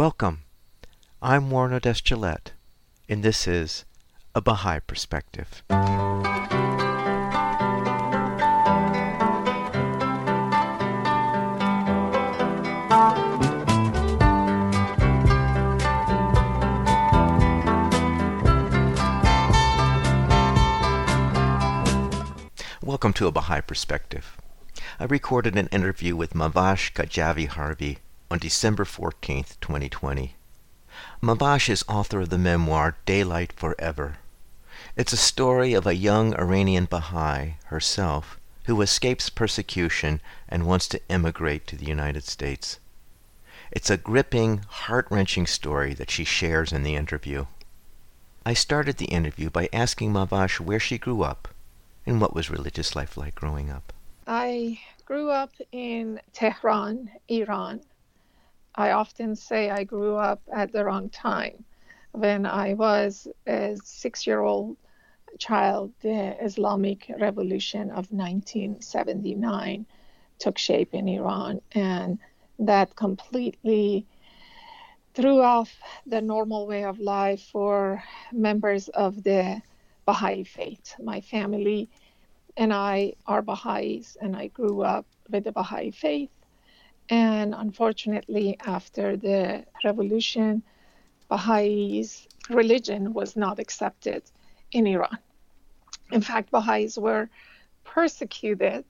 Welcome. I'm Warren Odess and this is A Baha'i Perspective. Welcome to A Baha'i Perspective. I recorded an interview with Mahvash Khajavi Harvey on December 14, 2020. Mahvash is author of the memoir Daylight Forever. It's a story of a young Iranian Baha'i, herself, who escapes persecution and wants to immigrate to the United States. It's a gripping, heart wrenching story that she shares in the interview. I started the interview by asking Mahvash where she grew up and what was religious life like growing up. I grew up in Tehran, Iran. I often say I grew up at the wrong time. When I was a six year old child, the Islamic Revolution of 1979 took shape in Iran, and that completely threw off the normal way of life for members of the Baha'i faith. My family and I are Baha'is, and I grew up with the Baha'i faith. And unfortunately, after the revolution, Baha'is' religion was not accepted in Iran. In fact, Baha'is were persecuted,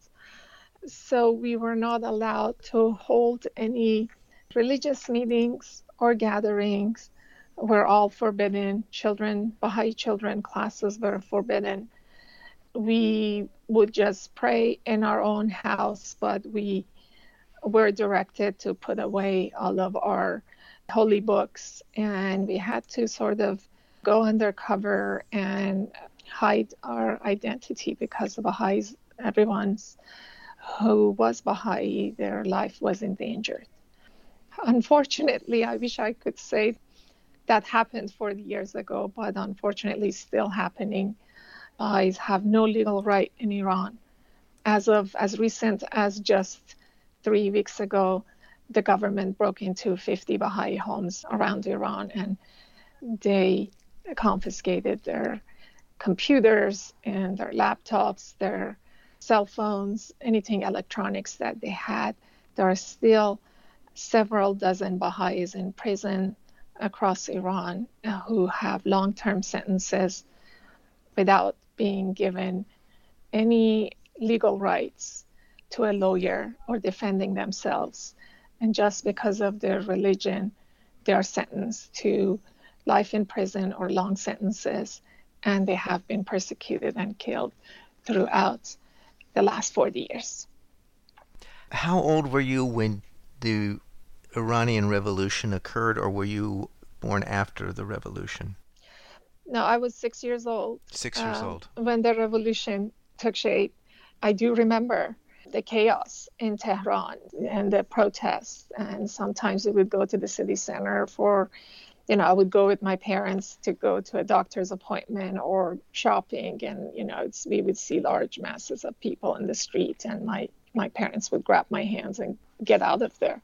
so we were not allowed to hold any religious meetings or gatherings. Were all forbidden. Children, Baha'i children classes were forbidden. We would just pray in our own house, but we were directed to put away all of our holy books and we had to sort of go undercover and hide our identity because the Baha'is, everyone's who was Baha'i, their life was endangered. Unfortunately, I wish I could say that happened 40 years ago, but unfortunately, still happening. Baha'is have no legal right in Iran. As of as recent as just three weeks ago, the government broke into 50 Baha'i homes around Iran and they confiscated their computers and their laptops, their cell phones, anything electronics that they had. There are still several dozen Baha'is in prison across Iran uh, who have long term sentences without being given any legal rights to a lawyer or defending themselves. And just because of their religion, they are sentenced to life in prison or long sentences, and they have been persecuted and killed throughout the last 40 years. How old were you when the Iranian Revolution occurred, or were you born after the revolution? No, I was six years old. Six years uh, old. When the revolution took shape. I do remember the chaos in Tehran and the protests. And sometimes we would go to the city center for, you know, I would go with my parents to go to a doctor's appointment or shopping. And, you know, we would see large masses of people in the street. And my, my parents would grab my hands and get out of there.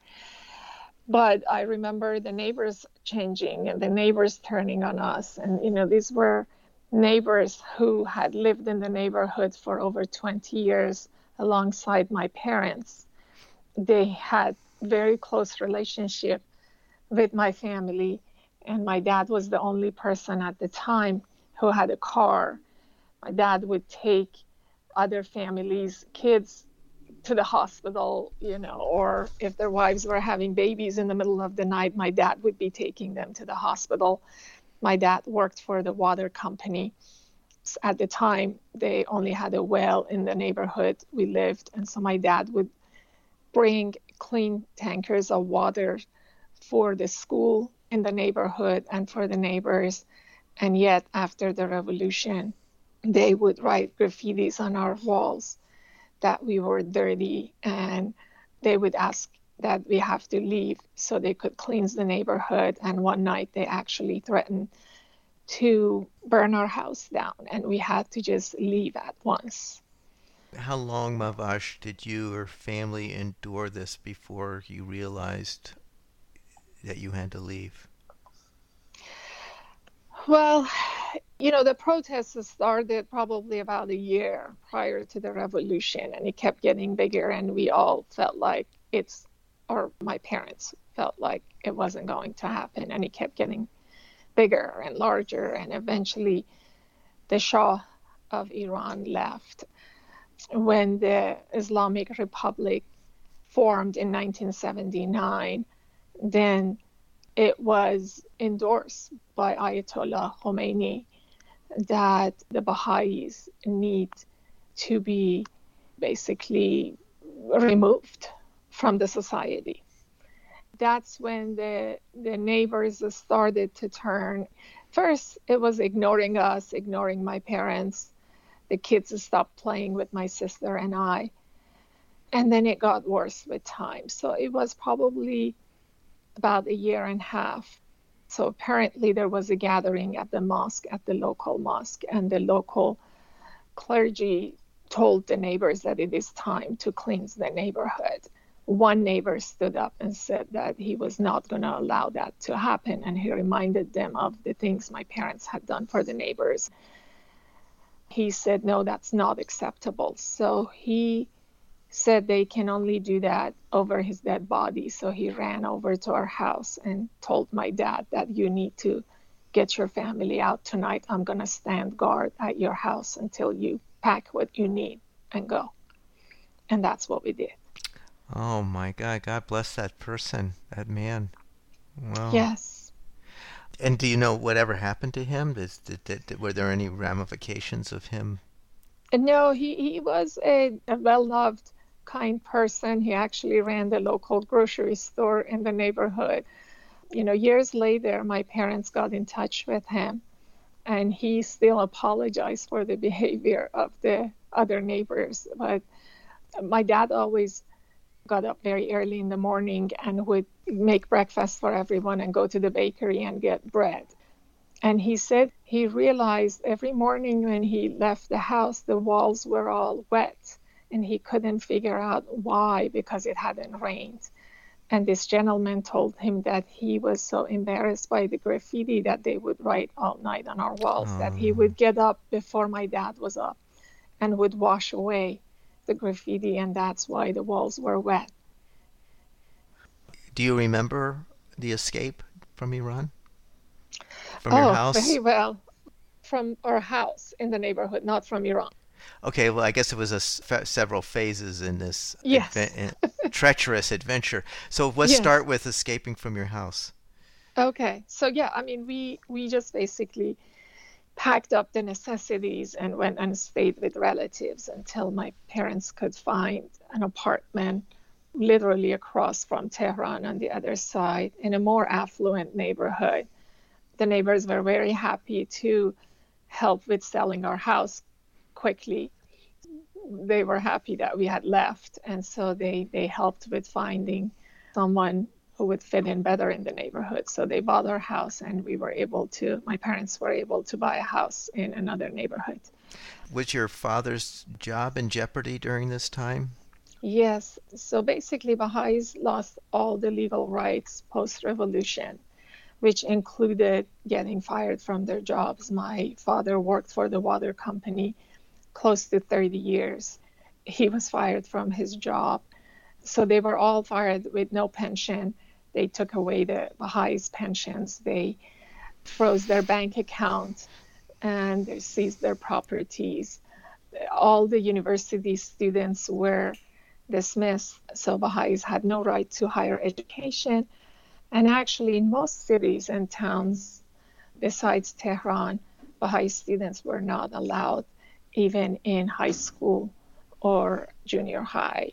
But I remember the neighbors changing and the neighbors turning on us. And, you know, these were neighbors who had lived in the neighborhood for over 20 years alongside my parents. They had very close relationship with my family and my dad was the only person at the time who had a car. My dad would take other families' kids to the hospital, you know, or if their wives were having babies in the middle of the night, my dad would be taking them to the hospital. My dad worked for the water company at the time they only had a well in the neighborhood we lived. And so my dad would bring clean tankers of water for the school in the neighborhood and for the neighbors. And yet after the revolution they would write graffitis on our walls that we were dirty and they would ask that we have to leave so they could cleanse the neighborhood. And one night they actually threatened to burn our house down, and we had to just leave at once. How long, Mahvash, did you or family endure this before you realized that you had to leave? Well, you know, the protests started probably about a year prior to the revolution, and it kept getting bigger, and we all felt like it's, or my parents felt like it wasn't going to happen, and it kept getting bigger and larger, and eventually the Shah of Iran left. When the Islamic Republic formed in 1979, then it was endorsed by Ayatollah Khomeini that the Baha'is need to be basically removed from the society. That's when the, the neighbors started to turn. First, it was ignoring us, ignoring my parents. The kids stopped playing with my sister and I. And then it got worse with time. So it was probably about a year and a half. So apparently there was a gathering at the mosque, at the local mosque, and the local clergy told the neighbors that it is time to cleanse the neighborhood. One neighbor stood up and said that he was not going to allow that to happen, and he reminded them of the things my parents had done for the neighbors. He said, No, that's not acceptable. So he said they can only do that over his dead body. So he ran over to our house and told my dad that you need to get your family out tonight. I'm going to stand guard at your house until you pack what you need and go. And that's what we did. Oh my God. God bless that person, that man. Wow. Yes. And do you know whatever happened to him? Did, did, did, were there any ramifications of him? No, he, he was a, a well loved kind person. He actually ran the local grocery store in the neighborhood. You know, years later, my parents got in touch with him, and he still apologized for the behavior of the other neighbors. But my dad always got up very early in the morning and would make breakfast for everyone and go to the bakery and get bread. And he said he realized every morning when he left the house, the walls were all wet and he couldn't figure out why because it hadn't rained. And this gentleman told him that he was so embarrassed by the graffiti that they would write all night on our walls oh. that he oh. would oh. get up before my dad was up and would wash away the graffiti, and that's why the walls were wet. Do you remember the escape from Iran? From oh, your house? very well. From our house in the neighborhood, not from Iran. Okay, well, I guess it was a several phases in this yes. adve- treacherous adventure. So let's yes. start with escaping from your house. Okay, so yeah, I mean, we we just basically packed up the necessities and went and stayed with relatives until my parents could find an apartment literally across from Tehran on the other side in a more affluent neighborhood. The neighbors were very happy to help with selling our house quickly they were happy that we had left and so they they helped with finding someone who would fit in better in the neighborhood so they bought our house and we were able to my parents were able to buy a house in another neighborhood was your father's job in jeopardy during this time yes so basically baha'is lost all the legal rights post revolution which included getting fired from their jobs my father worked for the water company close to 30 years. He was fired from his job. So they were all fired with no pension. They took away the Baha'is' pensions. They froze their bank accounts and they seized their properties. All the university students were dismissed, so Baha'is had no right to higher education. And actually, in most cities and towns besides Tehran, Baha'i students were not allowed even in high school or junior high,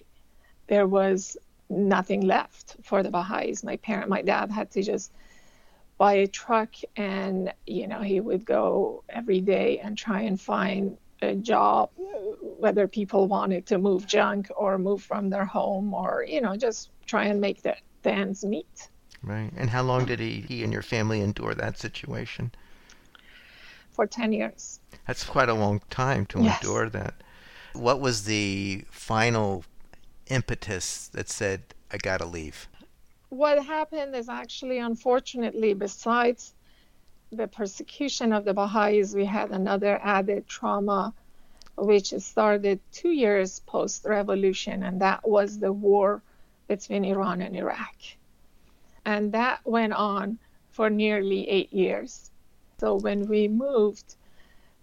there was nothing left for the Baha'is. My parent, my dad had to just buy a truck and, you know, he would go every day and try and find a job, whether people wanted to move junk or move from their home or, you know, just try and make the, the ends meet. Right. And how long did he, he and your family endure that situation? For 10 years. That's quite a long time to yes. endure that. What was the final impetus that said, I got to leave? what happened is actually, unfortunately, besides the persecution of the Baha'is, we had another added trauma, which started two years post revolution, and that was the war between Iran and Iraq. And that went on for nearly eight years. So when we moved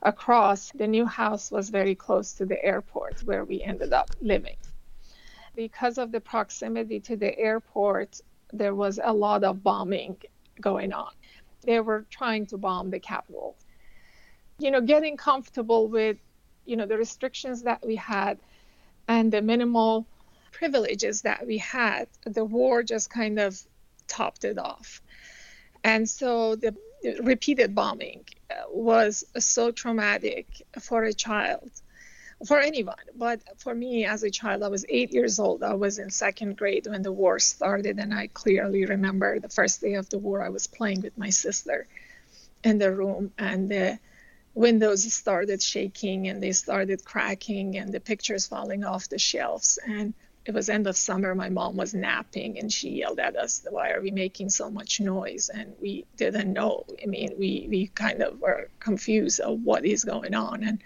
across, the new house was very close to the airport where we ended up living. Because of the proximity to the airport, there was a lot of bombing going on. They were trying to bomb the capital. You know, getting comfortable with, you know, the restrictions that we had and the minimal privileges that we had, the war just kind of topped it off. And so the repeated bombing uh, was so traumatic for a child for anyone. But for me, as a child, I was eight years old. I was in second grade when the war started, and I clearly remember the first day of the war. I was playing with my sister in the room, and the windows started shaking and they started cracking, and the pictures falling off the shelves. And it was end of summer. My mom was napping, and she yelled at us, "Why are we making so much noise?" And we didn't know. I mean, we we kind of were confused of what is going on, and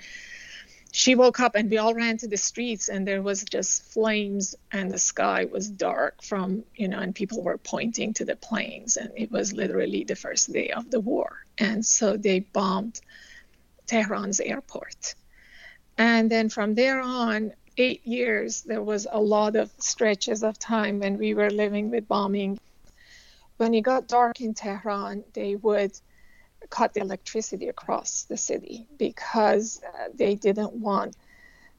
she woke up and we all ran to the streets and there was just flames and the sky was dark from you know and people were pointing to the planes and it was literally the first day of the war. And so they bombed tehran's airport. And then from there on eight years there was a lot of stretches of time when we were living with bombing. When it got dark in tehran they would cut the electricity across the city because uh, they didn't want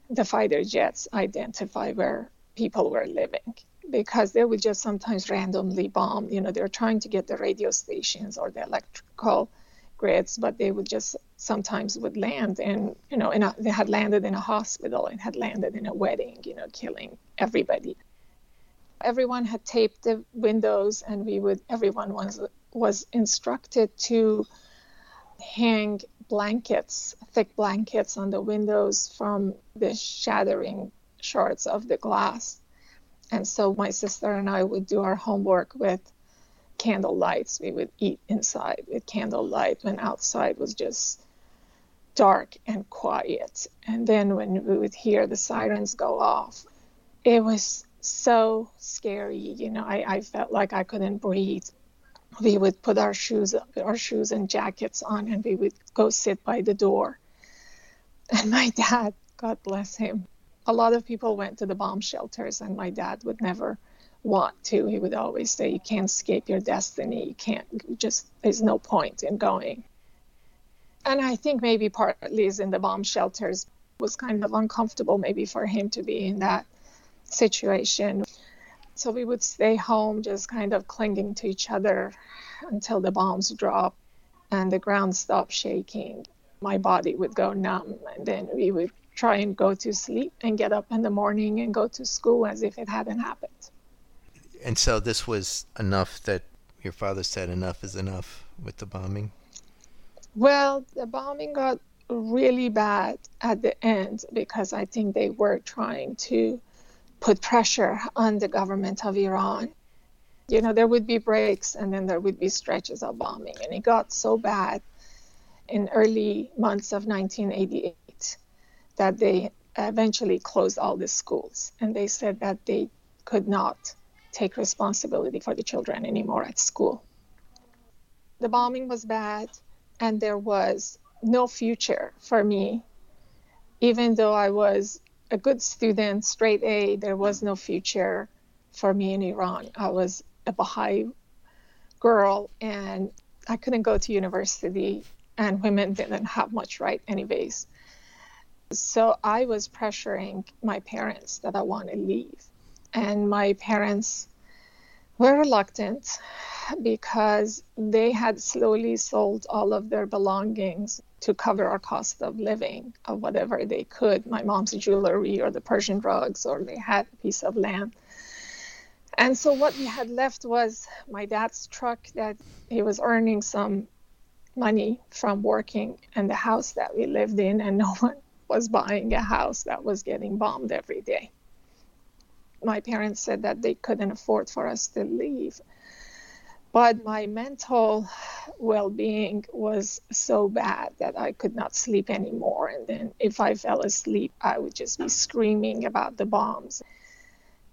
the fighter jets identify where people were living because they would just sometimes randomly bomb. You know they're trying to get the radio stations or the electrical grids but they would just sometimes would land and you know in a, they had landed in a hospital and had landed in a wedding you know killing everybody. Everyone had taped the windows and we would everyone was was instructed to hang blankets, thick blankets on the windows from the shattering shards of the glass. And so my sister and I would do our homework with candle lights. We would eat inside with candle light when outside was just dark and quiet. And then when we would hear the sirens go off, it was so scary. You know, I, I felt like I couldn't breathe we would put our shoes our shoes and jackets on and we would go sit by the door. And my dad god bless him. A lot of people went to the bomb shelters and my dad would never want to. He would always say you can't escape your destiny. You can't just there's no point in going. And i think maybe partly is in the bomb shelters. Was kind of uncomfortable maybe for him to be in that situation so we would stay home, just kind of clinging to each other until the bombs dropped and the ground stopped shaking. My body would go numb, and then we would try and go to sleep and get up in the morning and go to school as if it hadn't happened. And so this was enough that your father said enough is enough with the bombing? Well, the bombing got really bad at the end because I think they were trying to put pressure on the government of Iran. You know, there would be breaks and then there would be stretches of bombing. And it got so bad in early months of 1988 that they eventually closed all the schools. And they said that they could not take responsibility for the children anymore at school. The bombing was bad, and there was no future for me, even though I was a good student, straight A. There was no future for me in Iran. I was a Baha'i girl and I couldn't go to university, and women didn't have much right, anyways. So I was pressuring my parents that I want to leave. And my parents were reluctant because they had slowly sold all of their belongings to cover our cost of living of whatever they could. My mom's jewelry or the persian rugs or they had a piece of land. And so what we had left was my dad's truck that he was earning some money from working and the house that we lived in and no one was buying a house that was getting bombed every day. My parents said that they couldn't afford for us to leave but my mental well-being was so bad that I could not sleep anymore. And then if I fell asleep I would just be screaming about the bombs.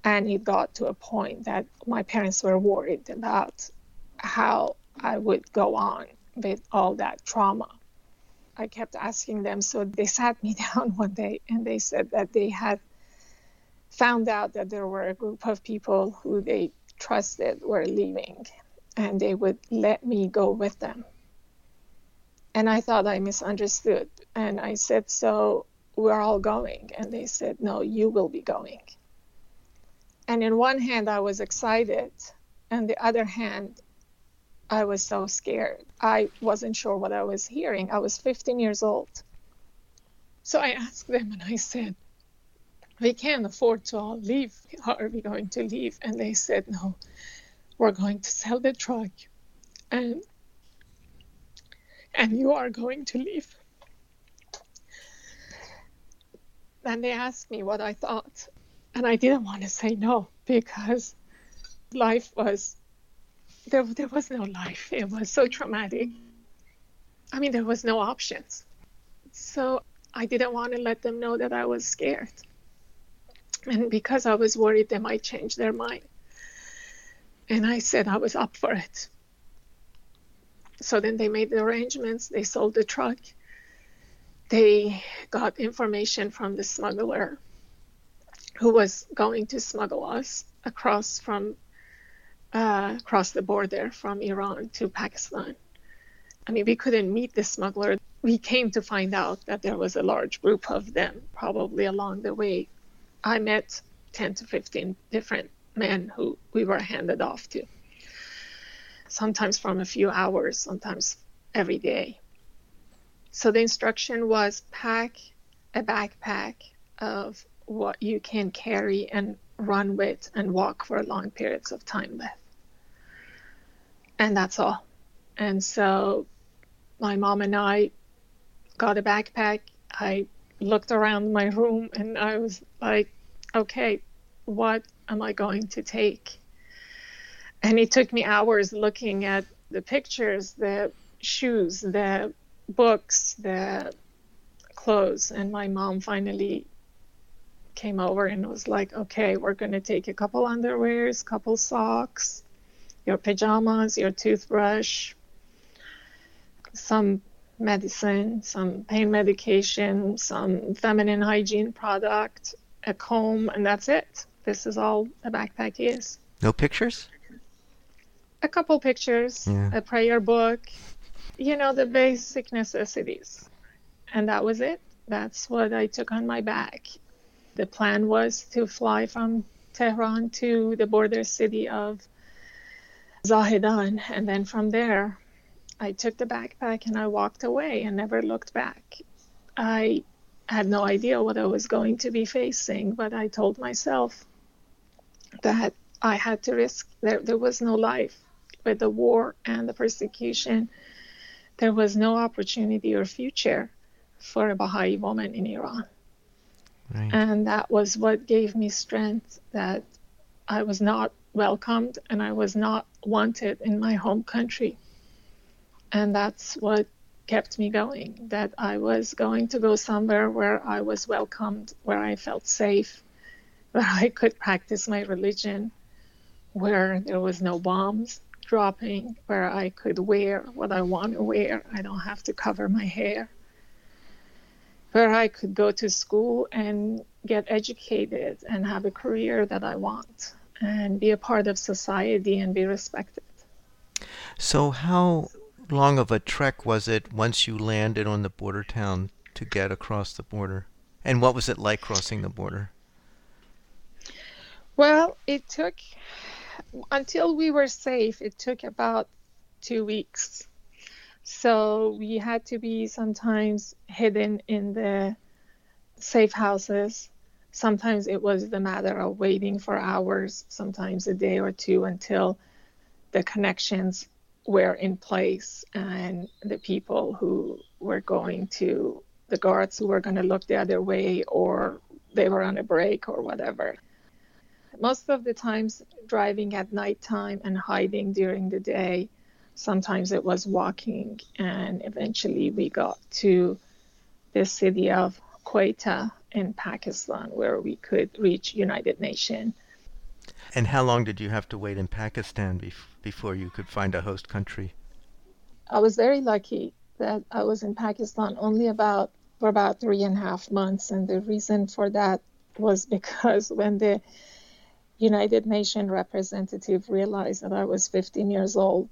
And it got to a point that my parents were worried about how I would go on with all that trauma. I kept asking them, so they sat me down one day and they said that they had found out that there were a group of people who they trusted were leaving and they would let me go with them. And I thought I misunderstood. And I said, So we're all going. And they said, No, you will be going. And in one hand, I was excited. And the other hand, I was so scared. I wasn't sure what I was hearing. I was 15 years old. So I asked them and I said, We can't afford to all leave. How are we going to leave? And they said, No, we're going to sell the truck and and you are going to leave. And they asked me what I thought. And I didn't want to say no because life was there, there was no life. It was so traumatic. I mean, there was no options. So I didn't want to let them know that I was scared. And because I was worried they might change their mind. And I said I was up for it. So then they made the arrangements, they sold the truck, they got information from the smuggler who was going to smuggle us across from uh, across the border from Iran to Pakistan. I mean, we couldn't meet the smuggler. We came to find out that there was a large group of them probably along the way. I met 10 to 15 different men who we were handed off to, sometimes from a few hours, sometimes every day. So the instruction was pack a backpack of what you can carry and run with and walk for long periods of time with and that's all. And so my mom and I got a backpack. I looked around my room and I was like, okay, what am I going to take? And it took me hours looking at the pictures, the shoes, the books, the clothes. And my mom finally came over and was like, okay, we're going to take a couple underwears, couple socks, your pajamas, your toothbrush, some medicine, some pain medication, some feminine hygiene product, a comb, and that's it. This is all a backpack is. No pictures? A couple pictures, yeah. a prayer book, you know, the basic necessities. And that was it. That's what I took on my back. The plan was to fly from Tehran to the border city of Zahedan. And then from there, I took the backpack and I walked away and never looked back. I had no idea what I was going to be facing, but I told myself that I had to risk. There, there was no life with the war and the persecution. There was no opportunity or future for a Baha'i woman in Iran. Right. And that was what gave me strength that I was not welcomed and I was not wanted in my home country. And that's what kept me going that I was going to go somewhere where I was welcomed, where I felt safe, where I could practice my religion, where there was no bombs dropping, where I could wear what I want to wear. I don't have to cover my hair. Where I could go to school and get educated and have a career that I want and be a part of society and be respected. So, how long of a trek was it once you landed on the border town to get across the border? And what was it like crossing the border? Well, it took until we were safe, it took about two weeks. So we had to be sometimes hidden in the safe houses sometimes it was the matter of waiting for hours, sometimes a day or two until the connections were in place and the people who were going to the guards who were going to look the other way or they were on a break or whatever. Most of the times driving at nighttime and hiding during the day. Sometimes it was walking, and eventually we got to the city of Quetta in Pakistan, where we could reach United Nations. And how long did you have to wait in Pakistan bef- before you could find a host country? I was very lucky that I was in Pakistan only about for about three and a half months, and the reason for that was because when the United Nations representative realized that I was 15 years old,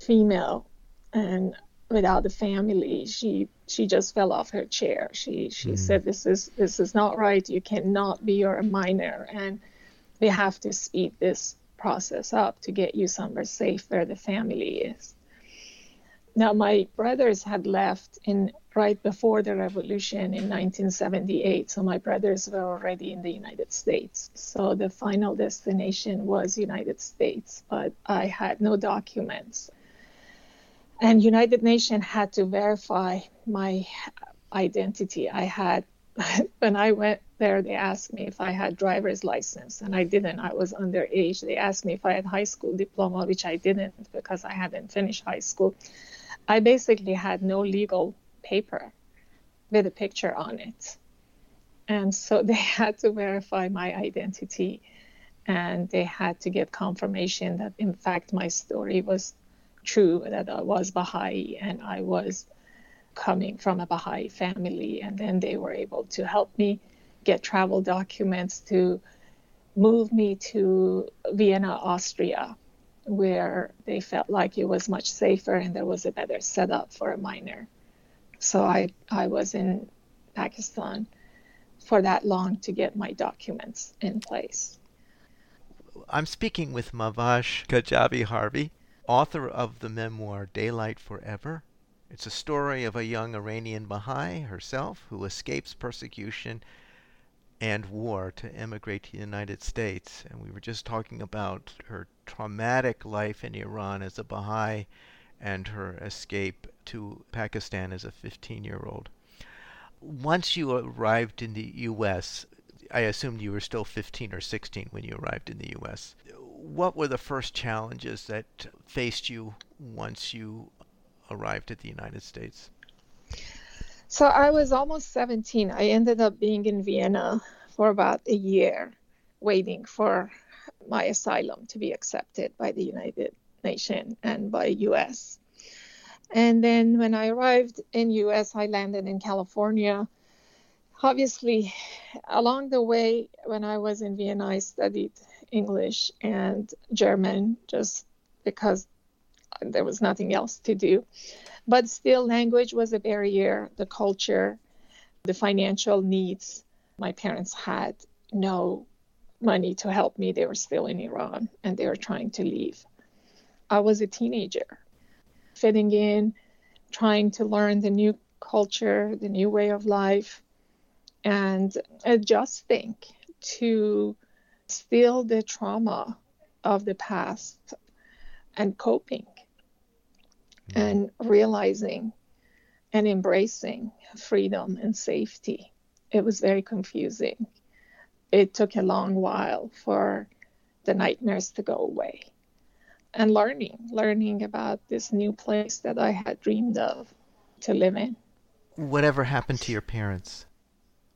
female, and without a family, she she just fell off her chair. She she mm. said, "This is this is not right. You cannot be. You're a minor, and we have to speed this process up to get you somewhere safe where the family is." Now, my brothers had left in right before the revolution in 1978, so my brothers were already in the United States. So the final destination was United States, but I had no documents. And United Nations had to verify my identity. I had when I went there, they asked me if I had driver's license, and I didn't. I was underage. They asked me if I had high school diploma, which I didn't because I hadn't finished high school. I basically had no legal paper with a picture on it. And so they had to verify my identity and they had to get confirmation that, in fact, my story was true, that I was Baha'i and I was coming from a Baha'i family. And then they were able to help me get travel documents to move me to Vienna, Austria, where they felt like it was much safer and there was a better setup for a minor. So I, I was in Pakistan for that long to get my documents in place. I'm speaking with Mahvash Khajavi Harvey, author of the memoir Daylight Forever. It's a story of a young Iranian Baha'i herself who escapes persecution and war to emigrate to the United States. And we were just talking about her traumatic life in Iran as a Baha'i and her escape to Pakistan as a 15 year old. Once you arrived in the U.S., I assumed you were still 15 or 16 when you arrived in the U.S. What were the first challenges that faced you once you arrived at the United States? So I was almost 17. I ended up being in Vienna for about a year, waiting for my asylum to be accepted by the United Nations and by US. And then when I arrived in US, I landed in California. Obviously, along the way when I was in Vienna, I studied English and German just because there was nothing else to do. But still, language was a barrier, the culture, the financial needs. My parents had no money to help me. They were still in Iran and they were trying to leave. I was a teenager, fitting in, trying to learn the new culture, the new way of life, and adjusting to still the trauma of the past and coping. And realizing and embracing freedom and safety. It was very confusing. It took a long while for the nightmares to go away. And learning, learning about this new place that I had dreamed of to live in. Whatever happened to your parents?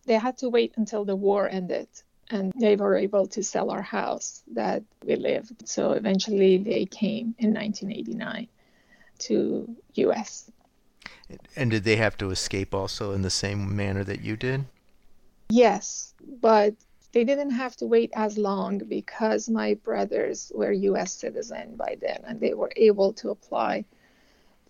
They had to wait until the war ended and they were able to sell our house that we lived. So eventually they came in 1989 to US. And did they have to escape also in the same manner that you did? Yes, but they didn't have to wait as long because my brothers were US citizen by then and they were able to apply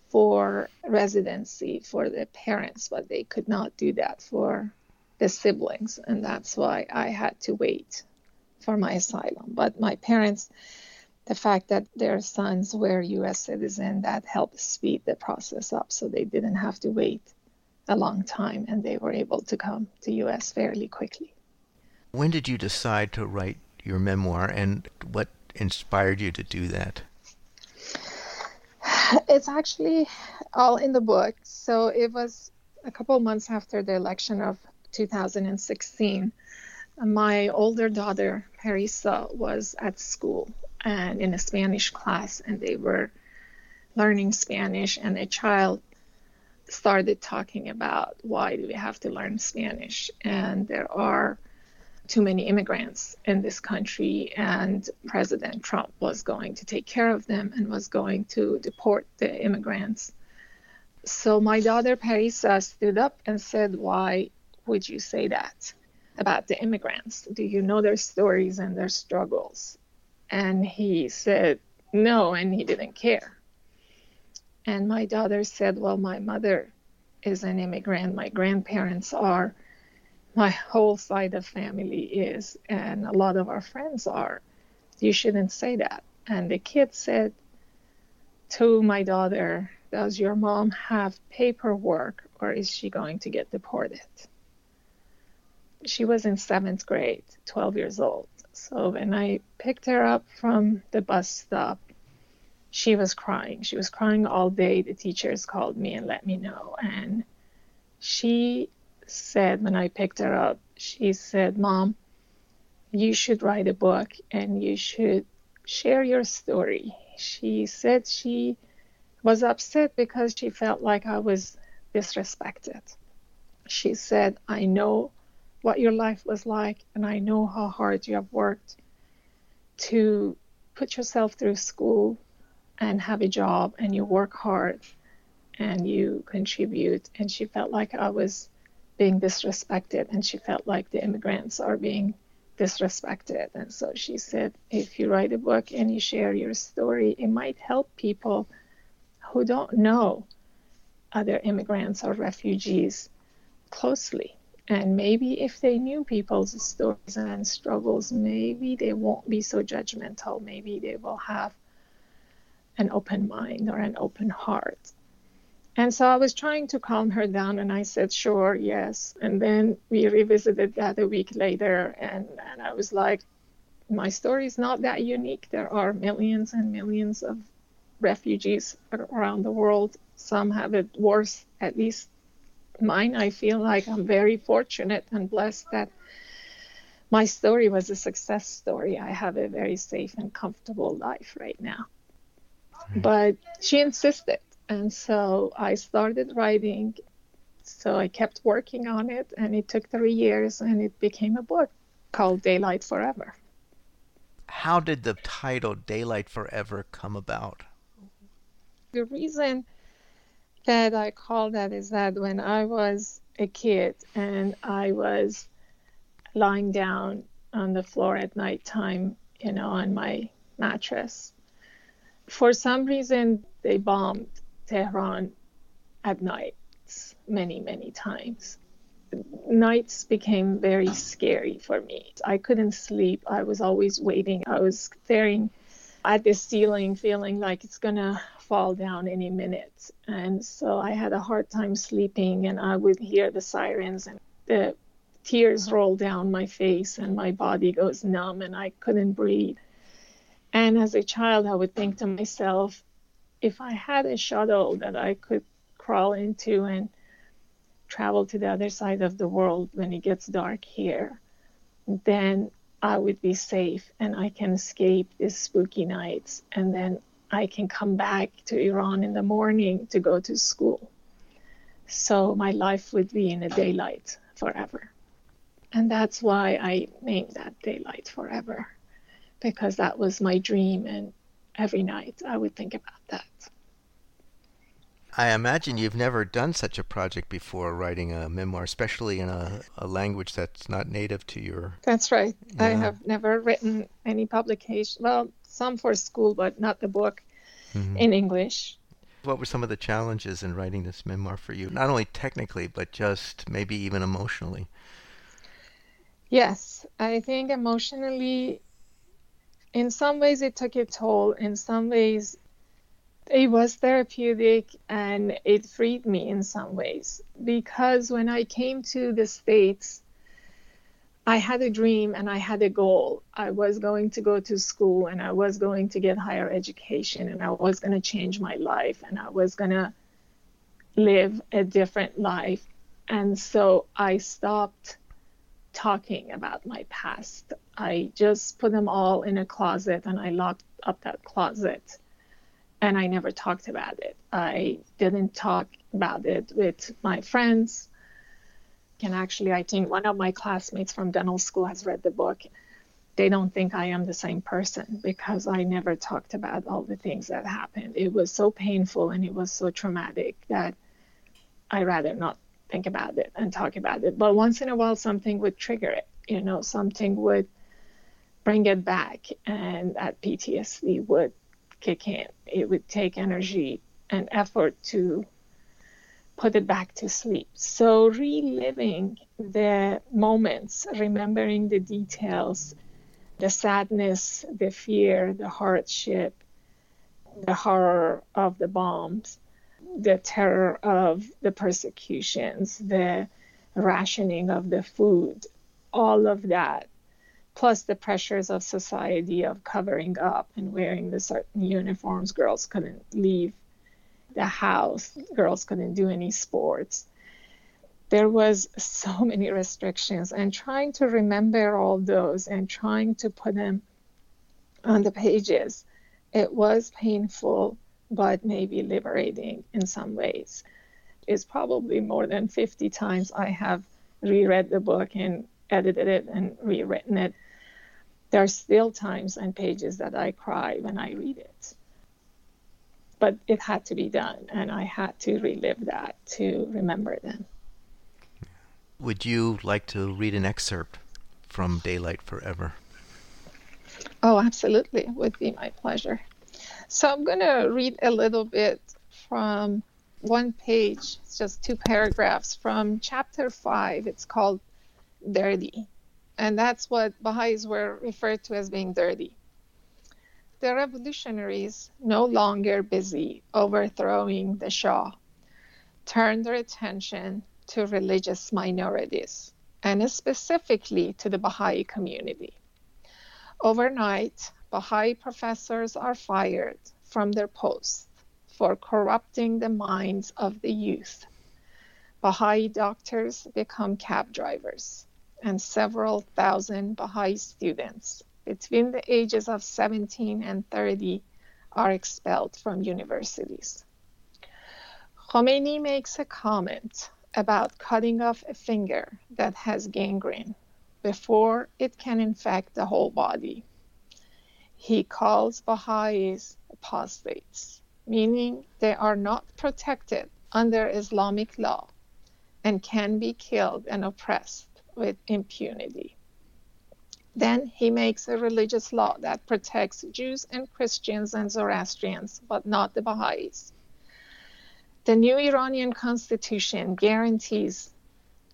for residency for the parents, but they could not do that for the siblings and that's why I had to wait for my asylum. But my parents the fact that their sons were U.S. citizens that helped speed the process up, so they didn't have to wait a long time, and they were able to come to U.S. fairly quickly. When did you decide to write your memoir, and what inspired you to do that? It's actually all in the book. So it was a couple months after the election of 2016 My older daughter, Parisa, was at school and in a Spanish class, and they were learning Spanish, and a child started talking about why do we have to learn Spanish, and there are too many immigrants in this country, and President Trump was going to take care of them and was going to deport the immigrants. So my daughter Parisa stood up and said, Why would you say that about the immigrants? Do you know their stories and their struggles? And he said, No, and he didn't care. And my daughter said, Well, my mother is an immigrant, my grandparents are my whole side of family is, and a lot of our friends are. You shouldn't say that. And the kid said to my daughter, Does your mom have paperwork or is she going to get deported? She was in seventh grade, 12 years old. So when I picked her up from the bus stop, she was crying. She was crying all day. The teachers called me and let me know. And she said when I picked her up, she said, Mom, you should write a book and you should share your story. She said she was upset because she felt like I was disrespected. She said, I know what your life was like and I know how hard you have worked to put yourself through school and have a job and you work hard and you contribute. And she felt like I was being disrespected and she felt like the immigrants are being disrespected. And so she said, if you write a book and you share your story, it might help people who don't know other immigrants or refugees closely. And maybe if they knew people's stories and struggles, maybe they won't be so judgmental. Maybe they will have an open mind or an open heart. And so I was trying to calm her down, and I said, sure, yes. And then we revisited that a week later, and, and I was like, my story is not that unique. There are millions and millions of refugees around the world. Some have it worse, at least mine. I feel like I'm very fortunate and blessed that my story was a success story. I have a very safe and comfortable life right now. But she insisted and so I started writing. So I kept working on it, and it took three years, and it became a book called Daylight Forever. How did the title Daylight Forever come about? The reason that I call that is that when I was a kid and I was lying down on the floor at nighttime, you know, on my mattress, for some reason they bombed Tehran at night many, many times. Nights became very scary for me. I couldn't sleep. I was always waiting. I was staring at the ceiling, feeling like it's to fall down any minute. And so I had a hard time sleeping, and I would hear the sirens, and the tears roll down my face, and my body goes numb, and I couldn't breathe. And as a child, I would think to myself, if I had a shuttle that I could crawl into and travel to the other side of the world when it gets dark here, then I would be safe and I can escape these spooky nights and then I can come back to Iran in the morning to go to school. So my life would be in a daylight forever. And that's why I named that Daylight Forever, because that was my dream and every night I would think about that. I imagine you've never done such a project before, writing a memoir, especially in a, a language that's not native to your. That's right. Yeah. I have never written any publication. Well, some for school, but not the book mm-hmm. in English. What were some of the challenges in writing this memoir for you? Not only technically, but just maybe even emotionally. Yes, I think emotionally in some ways it took a toll in some ways it was therapeutic and it freed me in some ways. Because when i came to the states i had a dream and i had a goal. I was going to go to school and i was going to get higher education and i was going to change my life and i was going to live a different life. And so i stopped talking about my past. I just put them all in a closet and I locked up that closet and I never talked about it. I didn't talk about it with my friends. And actually, I think one of my classmates from dental school has read the book. They don't think I am the same person because I never talked about all the things that happened. It was so painful and it was so traumatic that I rather not think about it and talk about it. But once in a while, something would trigger it. You know, something would bring it back, and that PTSD would kick in. It would take energy and effort to put it back to sleep. So, reliving the moments, remembering the details, the sadness, the fear, the hardship, the horror of the bombs, the terror of the persecutions, the rationing of the food, all of that, plus the pressures of society of covering up and wearing the certain uniforms. Girls couldn't leave the house, girls couldn't do any sports. There was so many restrictions, and trying to remember all those and trying to put them on the pages, it was painful but maybe liberating in some ways. It's probably more than 50 times I have reread the book and edited it and rewritten it. There are still times and pages that I cry when I read it. But it had to be done, and I had to relive that to remember them. Would you like to read an excerpt from Daylight Forever? Oh, absolutely. It would be my pleasure. So I'm going to read a little bit from one page, it's just two paragraphs from chapter five. It's called Dirty. And that's what Baha'is were referred to as being dirty. The revolutionaries, no longer busy overthrowing the Shah, turned their attention to religious minorities and specifically to the Baha'i community. Overnight, Baha'i professors are fired from their posts for corrupting the minds of the youth. Baha'i doctors become cab drivers, and several thousand Baha'i students between the ages of 17 and 30 are expelled from universities. Khomeini makes a comment about cutting off a finger that has gangrene before it can infect the whole body he calls Baha'is apostates, meaning they are not protected under Islamic law and can be killed and oppressed with impunity. Then he makes a religious law that protects Jews and Christians and Zoroastrians, but not the Baha'is. The new Iranian constitution guarantees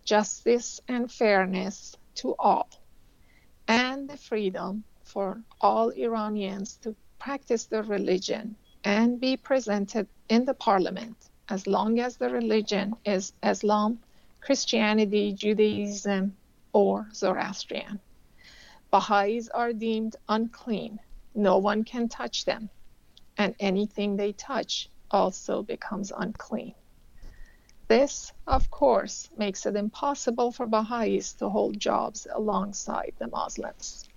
justice and fairness to all and the freedom for all Iranians to practice their religion and be presented in the parliament as long as the religion is Islam, Christianity, Judaism, or Zoroastrian. Baha'is are deemed unclean. No one can touch them, and anything they touch also becomes unclean. This, of course, makes it impossible for Baha'is to hold jobs alongside the Muslims.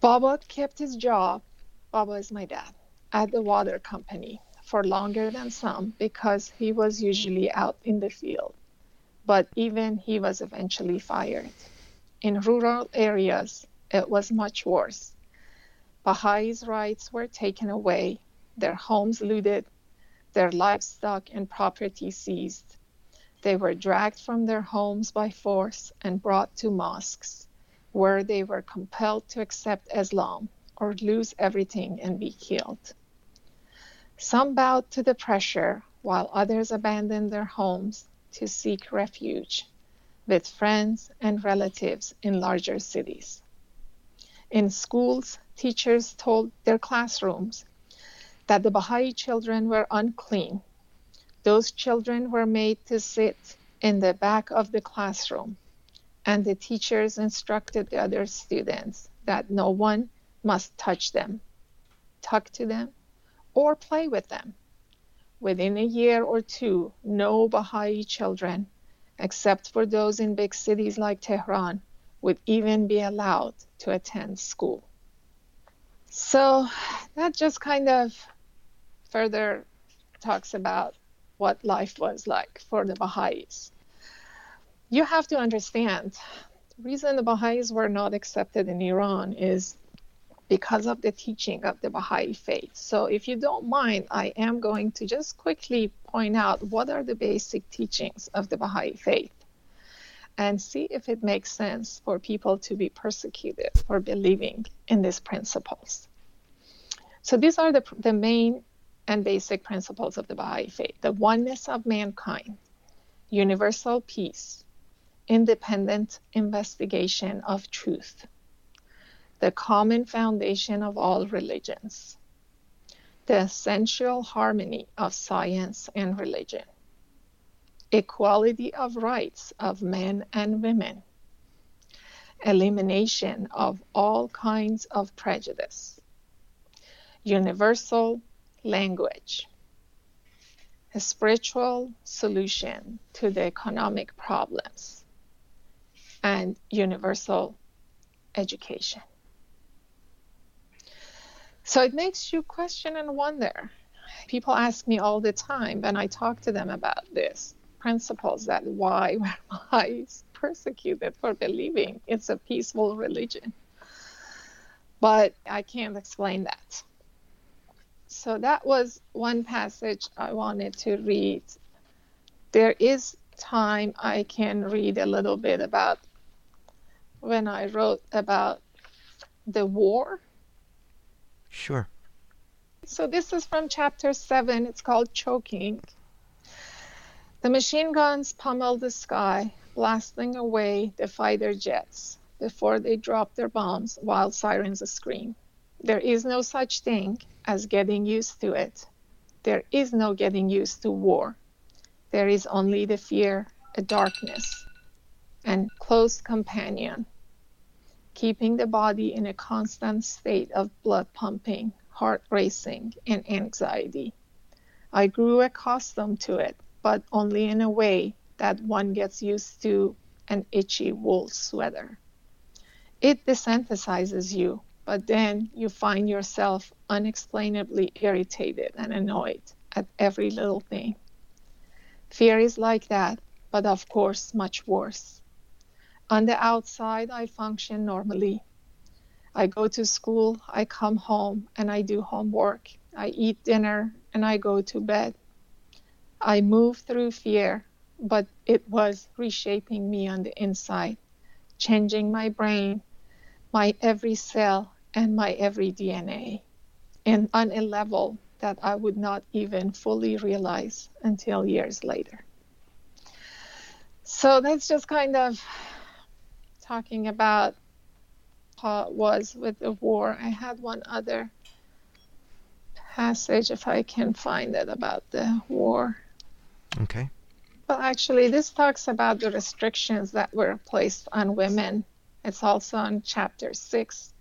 Baba kept his job, Baba is my dad, at the water company for longer than some because he was usually out in the field. But even he was eventually fired. In rural areas, it was much worse. Baha'is' rights were taken away, their homes looted, their livestock and property seized. They were dragged from their homes by force and brought to mosques where they were compelled to accept Islam or lose everything and be killed. Some bowed to the pressure, while others abandoned their homes to seek refuge with friends and relatives in larger cities. In schools, teachers told their classrooms that the Baha'i children were unclean. Those children were made to sit in the back of the classroom and the teachers instructed the other students that no one must touch them, talk to them, or play with them. Within a year or two, no Baha'i children except for those in big cities like Tehran, would even be allowed to attend school. So that just kind of further talks about what life was like for the Baha'is. You have to understand the reason the Baha'is were not accepted in Iran is because of the teaching of the Baha'i faith. So, if you don't mind, I am going to just quickly point out what are the basic teachings of the Baha'i faith and see if it makes sense for people to be persecuted for believing in these principles. So, these are the, the main and basic principles of the Baha'i faith the oneness of mankind, universal peace, independent investigation of truth the common foundation of all religions, the essential harmony of science and religion, equality of rights of men and women, elimination of all kinds of prejudice, universal language, a spiritual solution to the economic problems, and universal education. So it makes you question and wonder. People ask me all the time, and I talk to them about this principles that why were Baha'is persecuted for believing it's a peaceful religion? But I can't explain that. So that was one passage I wanted to read. There is time I can read a little bit about when I wrote about the war Sure. So this is from chapter 7. It's called Choking. The machine guns pummel the sky, blasting away the fighter jets before they drop their bombs while sirens scream. There is no such thing as getting used to it. There is no getting used to war. There is only the fear, a darkness, and close companion keeping the body in a constant state of blood pumping, heart racing, and anxiety. I grew accustomed to it, but only in a way that one gets used to an itchy wool sweater. It desensitizes you, but then you find yourself unexplainably irritated and annoyed at every little thing. Fear is like that, but of course, much worse. On the outside, I function normally. I go to school, I come home, and I do homework. I eat dinner, and I go to bed. I move through fear, but it was reshaping me on the inside, changing my brain, my every cell, and my every DNA, and on a level that I would not even fully realize until years later. So that's just kind of talking about how it was with the war. I had one other passage, if I can find it, about the war. Okay. Well, actually, this talks about the restrictions that were placed on women. It's also on chapter 6.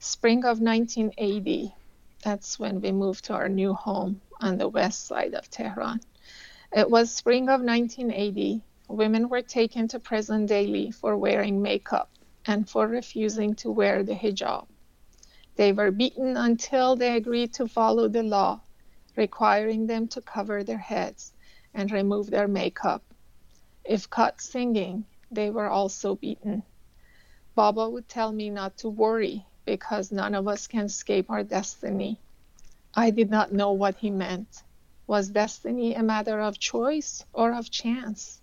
Spring of 1980, that's when we moved to our new home on the west side of Tehran. It was spring of 1980 women were taken to prison daily for wearing makeup and for refusing to wear the hijab. They were beaten until they agreed to follow the law, requiring them to cover their heads and remove their makeup. If caught singing, they were also beaten. Baba would tell me not to worry because none of us can escape our destiny. I did not know what he meant. Was destiny a matter of choice or of chance?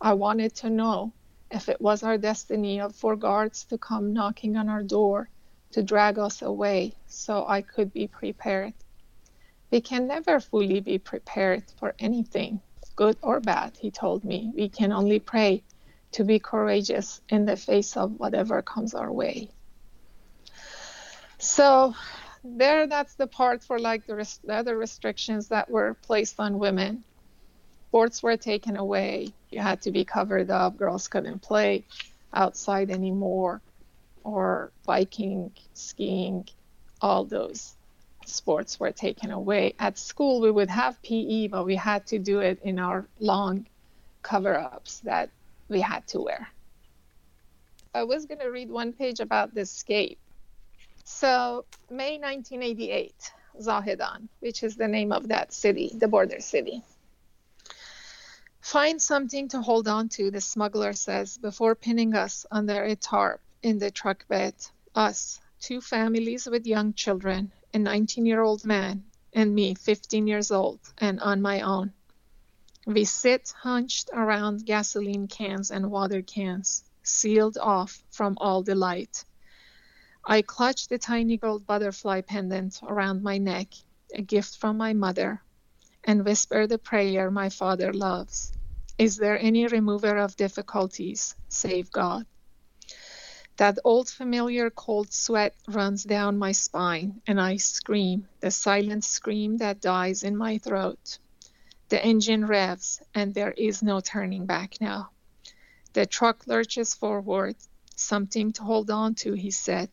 I wanted to know if it was our destiny for guards to come knocking on our door to drag us away so I could be prepared. We can never fully be prepared for anything, good or bad, he told me. We can only pray to be courageous in the face of whatever comes our way. So, there, that's the part for like the, res- the other restrictions that were placed on women sports were taken away. You had to be covered up. Girls couldn't play outside anymore, or biking, skiing, all those sports were taken away. At school, we would have PE, but we had to do it in our long cover ups that we had to wear. I was going to read one page about the escape. So, May 1988, Zahedan, which is the name of that city, the border city. Find something to hold on to, the smuggler says, before pinning us under a tarp in the truck bed. Us, two families with young children, a 19 year old man, and me, 15 years old, and on my own. We sit hunched around gasoline cans and water cans, sealed off from all the light. I clutch the tiny gold butterfly pendant around my neck, a gift from my mother, and whisper the prayer my father loves. Is there any remover of difficulties save God? That old familiar cold sweat runs down my spine, and I scream, the silent scream that dies in my throat. The engine revs, and there is no turning back now. The truck lurches forward. Something to hold on to, he said.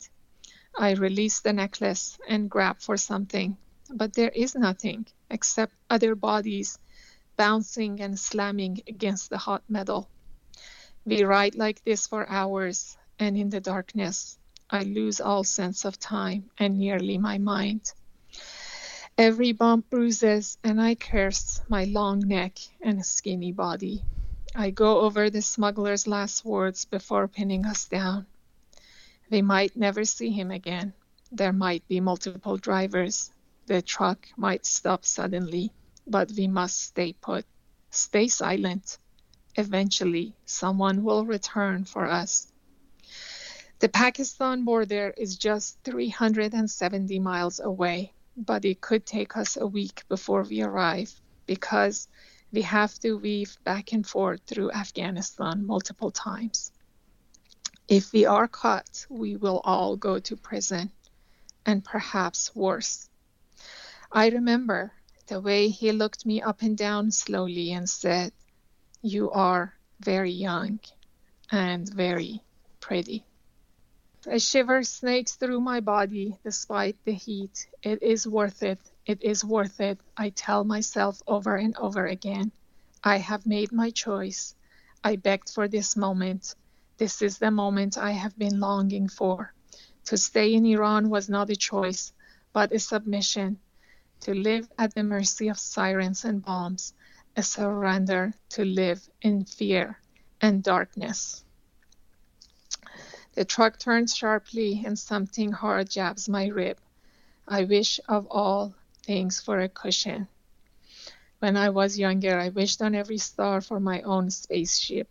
I release the necklace and grab for something, but there is nothing except other bodies bouncing and slamming against the hot metal. We ride like this for hours, and in the darkness, I lose all sense of time and nearly my mind. Every bump bruises, and I curse my long neck and skinny body. I go over the smuggler's last words before pinning us down. We might never see him again. There might be multiple drivers. The truck might stop suddenly but we must stay put, stay silent. Eventually, someone will return for us. The Pakistan border is just 370 miles away, but it could take us a week before we arrive because we have to weave back and forth through Afghanistan multiple times. If we are caught, we will all go to prison, and perhaps worse. I remember the way he looked me up and down slowly and said, You are very young and very pretty. A shiver snakes through my body despite the heat. It is worth it. It is worth it. I tell myself over and over again. I have made my choice. I begged for this moment. This is the moment I have been longing for. To stay in Iran was not a choice, but a submission to live at the mercy of sirens and bombs, a surrender to live in fear and darkness. The truck turns sharply and something hard jabs my rib. I wish of all things for a cushion. When I was younger, I wished on every star for my own spaceship.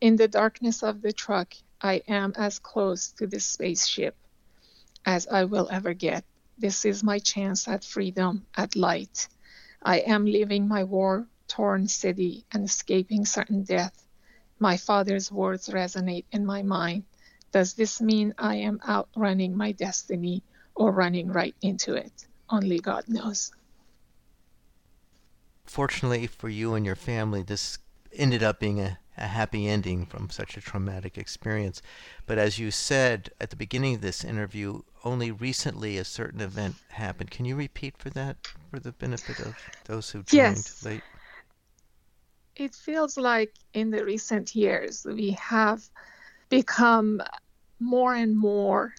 In the darkness of the truck, I am as close to the spaceship as I will ever get. This is my chance at freedom, at light. I am leaving my war torn city and escaping certain death. My father's words resonate in my mind. Does this mean I am outrunning my destiny or running right into it? Only God knows. Fortunately for you and your family, this ended up being a, a happy ending from such a traumatic experience. But as you said at the beginning of this interview, only recently a certain event happened. Can you repeat for that for the benefit of those who joined yes. late? It feels like in the recent years we have become more and more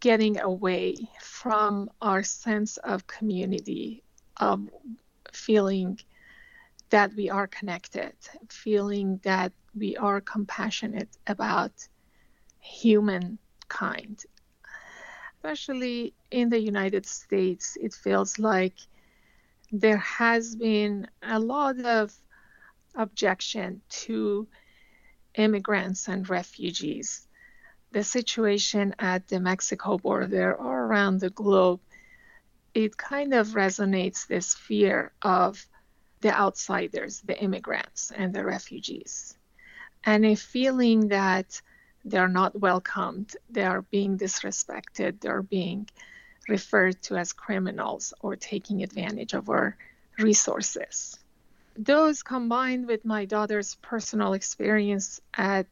getting away from our sense of community, of feeling that we are connected, feeling that we are compassionate about humankind especially in the United States, it feels like there has been a lot of objection to immigrants and refugees. The situation at the Mexico border or around the globe, it kind of resonates this fear of the outsiders, the immigrants, and the refugees, and a feeling that they are not welcomed, they are being disrespected, they're being referred to as criminals or taking advantage of our resources. Those combined with my daughter's personal experience at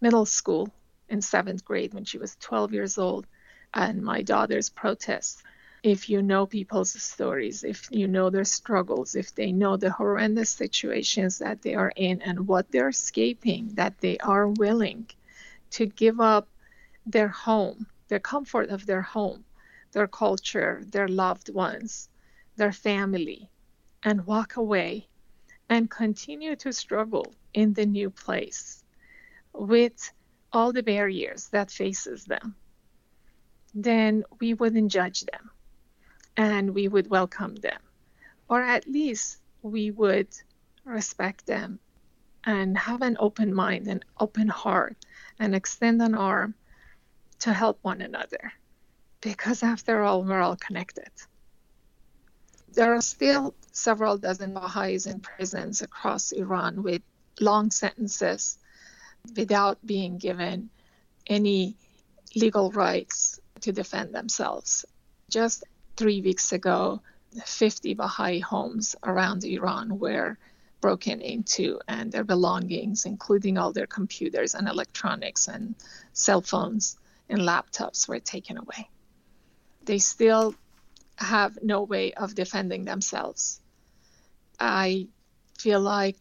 middle school in seventh grade when she was 12 years old and my daughter's protests if you know people's stories, if you know their struggles, if they know the horrendous situations that they are in and what they're escaping, that they are willing to give up their home, the comfort of their home, their culture, their loved ones, their family, and walk away and continue to struggle in the new place with all the barriers that faces them. Then we wouldn't judge them and we would welcome them, or at least we would respect them and have an open mind and open heart and extend an arm to help one another. Because after all we're all connected. There are still several dozen baha'is in prisons across iran with long sentences without being given any legal rights to defend themselves. Just three weeks ago, 50 Baha'i homes around Iran were broken into and their belongings, including all their computers and electronics and cell phones and laptops, were taken away. They still have no way of defending themselves. I feel like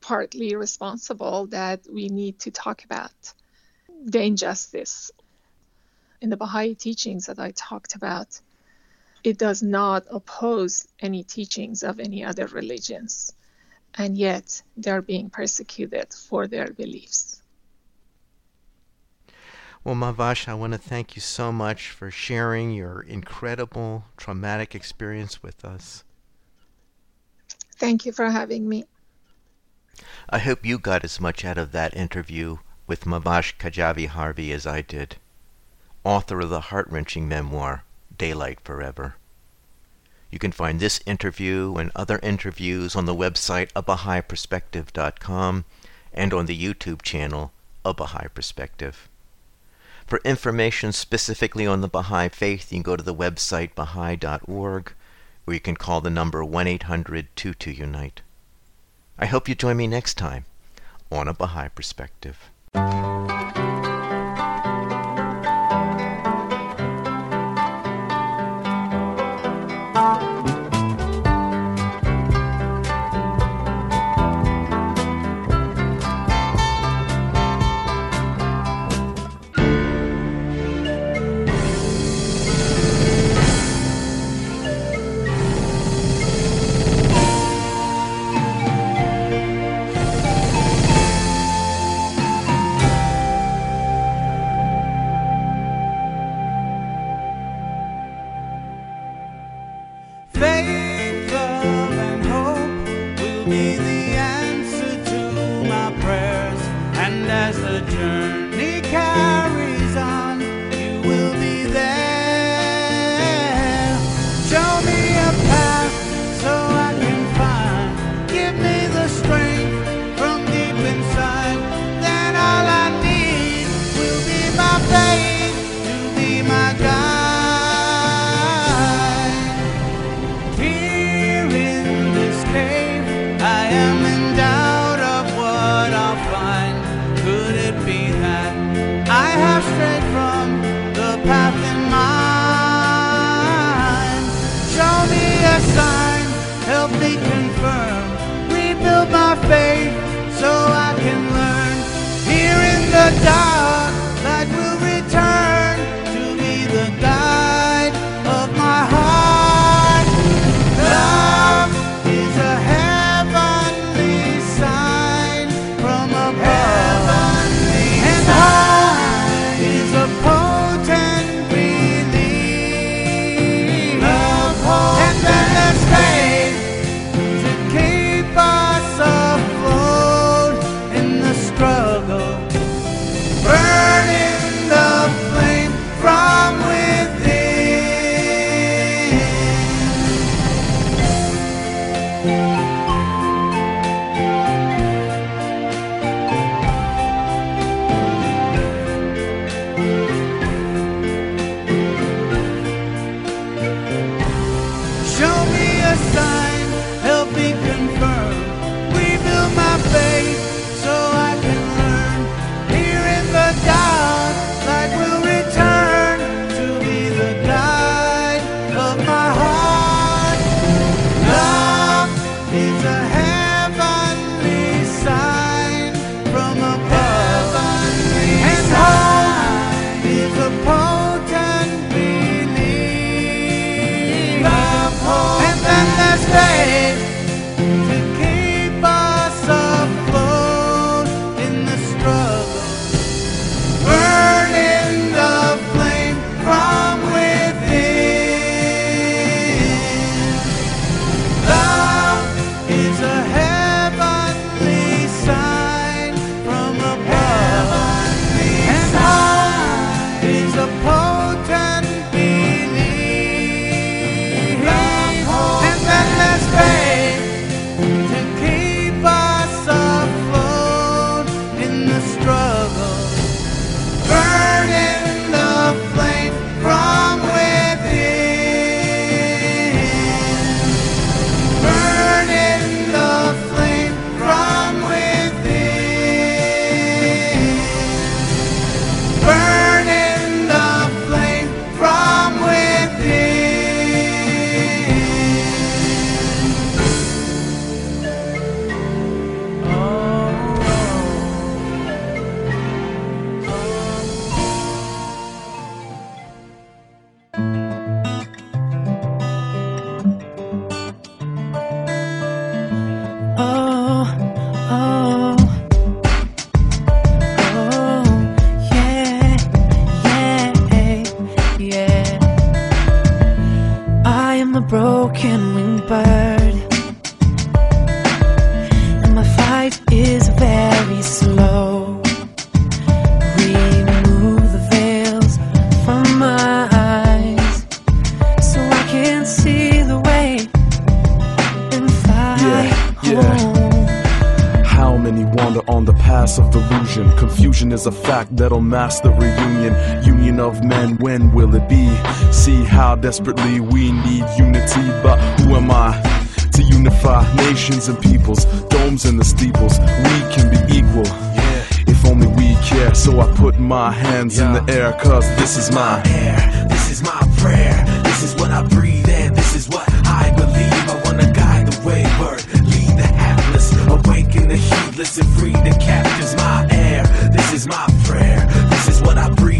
partly responsible that we need to talk about the injustice in the Baha'i teachings that I talked about, it does not oppose any teachings of any other religions, and yet they're being persecuted for their beliefs. Well, Mahvash, I want to thank you so much for sharing your incredible traumatic experience with us. Thank you for having me. I hope you got as much out of that interview with Mahvash Khajavi Harvey as I did author of the heart wrenching memoir, Daylight Forever. You can find this interview and other interviews on the website abahaiperspective.com and on the YouTube channel A Baha'i Perspective. For information specifically on the Baha'i Faith, you can go to the website baha'i.org or you can call the number 1 800 22 Unite. I hope you join me next time on A Baha'i Perspective. wander on the paths of delusion. Confusion is a fact that'll mask the reunion. Union of men, when will it be? See how desperately we need unity, but who am I? To unify nations and peoples, domes and the steeples, we can be equal. If only we care, so I put my hands in the air, cause this is my air, this is my prayer, this is what I breathe. and free the captives. My air, this is my prayer. This is what I breathe.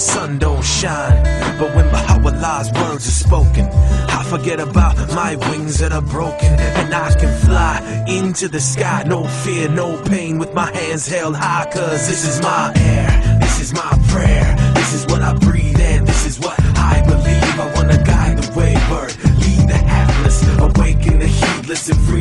sun don't shine. But when Baha'u'llah's words are spoken, I forget about my wings that are broken. And I can fly into the sky, no fear, no pain, with my hands held high. Cause this is my air, this is my prayer, this is what I breathe, and this is what I believe. I wanna guide the wayward, lead the hapless, awaken the heedless and free.